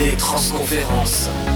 Mix avec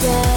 Yeah.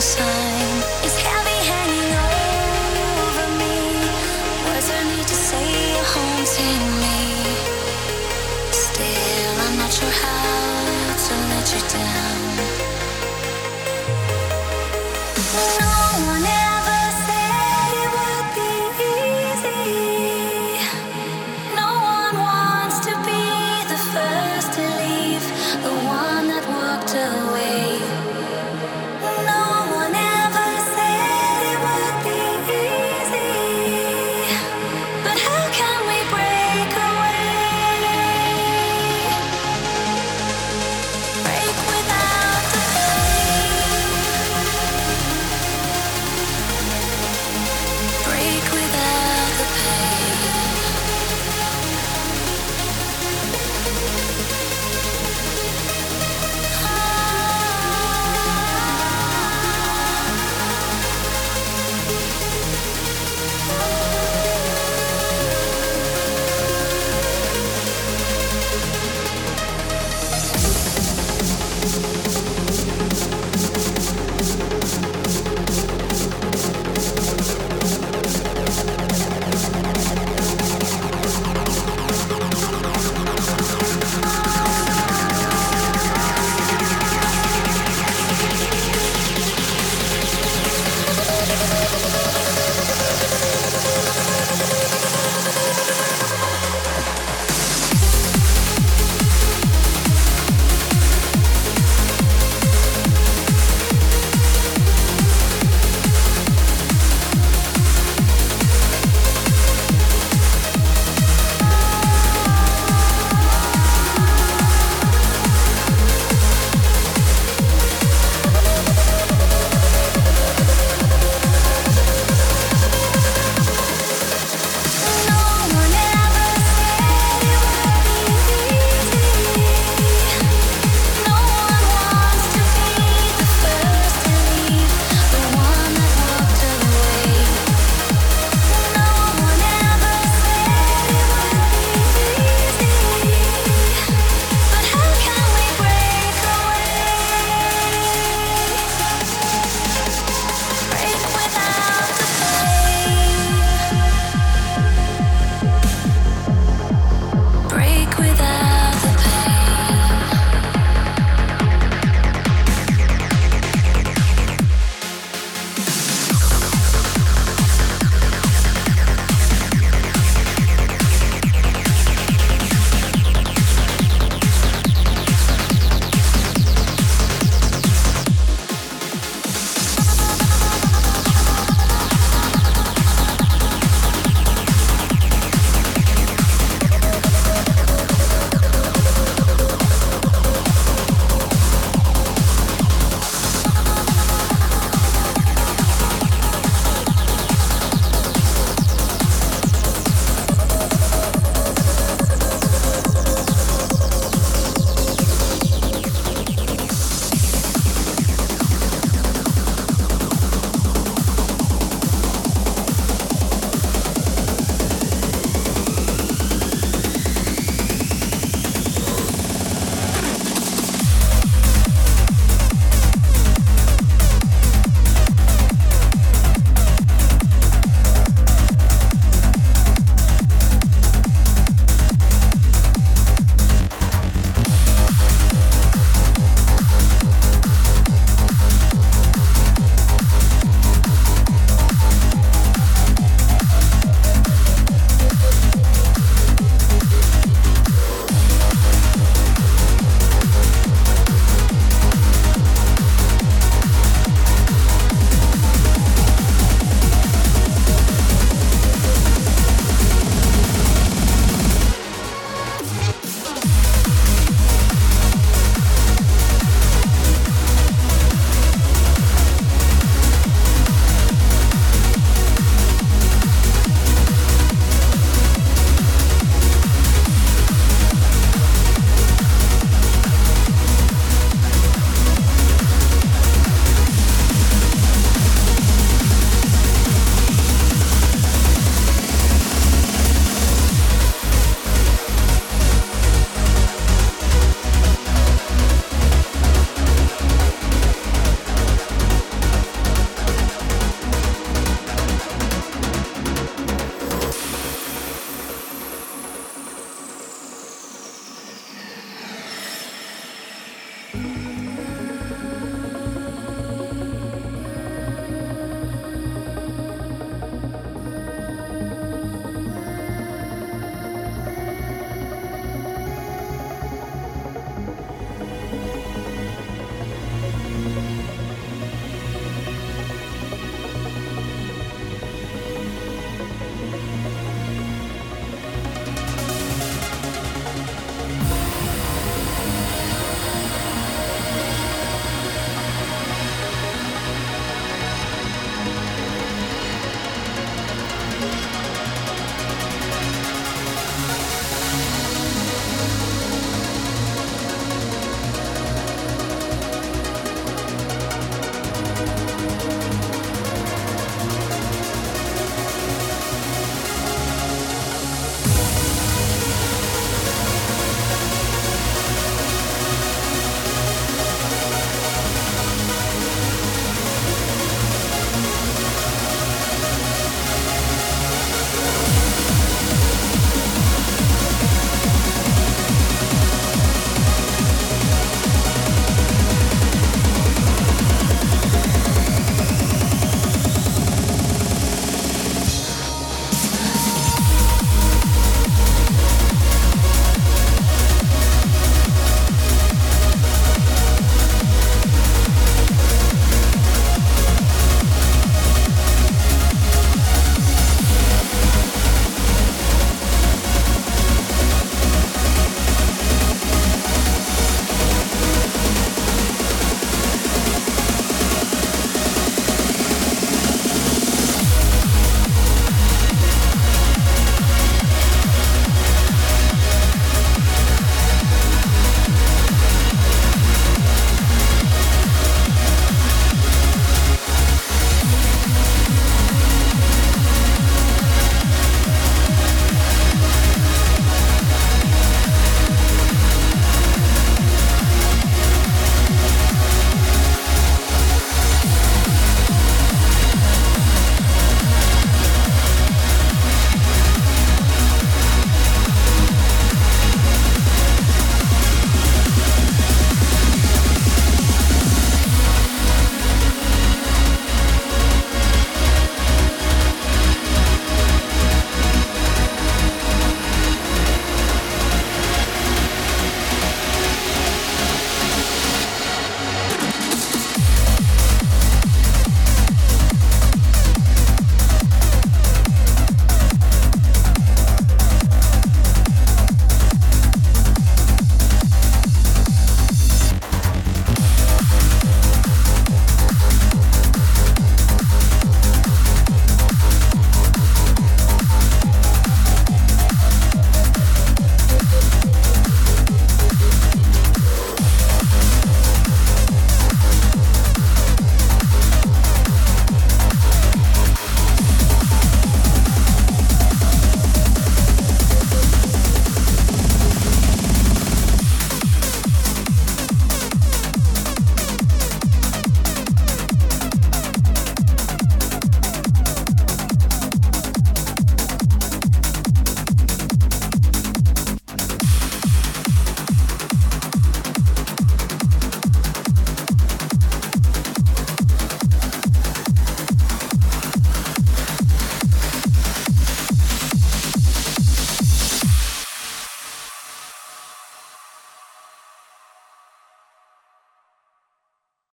Sign.